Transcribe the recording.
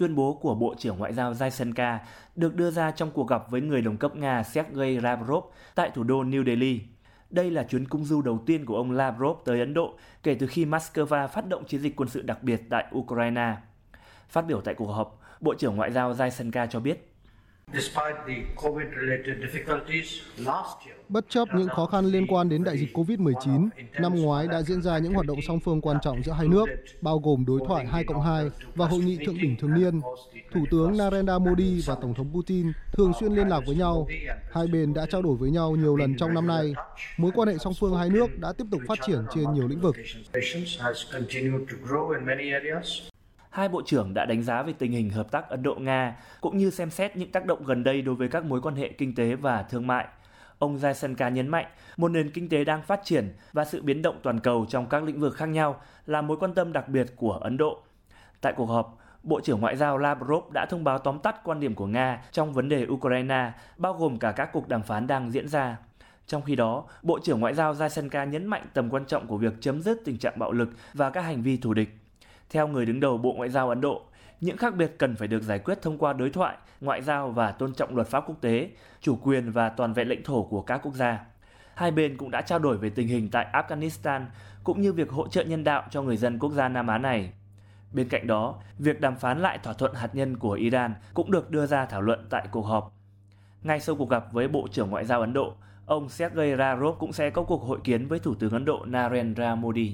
Tuyên bố của Bộ trưởng Ngoại giao Jaisenka được đưa ra trong cuộc gặp với người đồng cấp Nga Sergei Lavrov tại thủ đô New Delhi. Đây là chuyến cung du đầu tiên của ông Lavrov tới Ấn Độ kể từ khi Moscow phát động chiến dịch quân sự đặc biệt tại Ukraine. Phát biểu tại cuộc họp, Bộ trưởng Ngoại giao Jaisenka cho biết Bất chấp những khó khăn liên quan đến đại dịch COVID-19, năm ngoái đã diễn ra những hoạt động song phương quan trọng giữa hai nước, bao gồm đối thoại 2 cộng 2 và hội nghị thượng đỉnh thường niên. Thủ tướng Narendra Modi và Tổng thống Putin thường xuyên liên lạc với nhau. Hai bên đã trao đổi với nhau nhiều lần trong năm nay. Mối quan hệ song phương hai nước đã tiếp tục phát triển trên nhiều lĩnh vực hai bộ trưởng đã đánh giá về tình hình hợp tác Ấn Độ-Nga cũng như xem xét những tác động gần đây đối với các mối quan hệ kinh tế và thương mại. Ông Jaisenka nhấn mạnh, một nền kinh tế đang phát triển và sự biến động toàn cầu trong các lĩnh vực khác nhau là mối quan tâm đặc biệt của Ấn Độ. Tại cuộc họp, Bộ trưởng Ngoại giao Lavrov đã thông báo tóm tắt quan điểm của Nga trong vấn đề Ukraine, bao gồm cả các cuộc đàm phán đang diễn ra. Trong khi đó, Bộ trưởng Ngoại giao Jaisenka nhấn mạnh tầm quan trọng của việc chấm dứt tình trạng bạo lực và các hành vi thù địch. Theo người đứng đầu Bộ Ngoại giao Ấn Độ, những khác biệt cần phải được giải quyết thông qua đối thoại, ngoại giao và tôn trọng luật pháp quốc tế, chủ quyền và toàn vẹn lãnh thổ của các quốc gia. Hai bên cũng đã trao đổi về tình hình tại Afghanistan cũng như việc hỗ trợ nhân đạo cho người dân quốc gia Nam Á này. Bên cạnh đó, việc đàm phán lại thỏa thuận hạt nhân của Iran cũng được đưa ra thảo luận tại cuộc họp. Ngay sau cuộc gặp với Bộ trưởng Ngoại giao Ấn Độ, ông Sergei Lavrov cũng sẽ có cuộc hội kiến với Thủ tướng Ấn Độ Narendra Modi.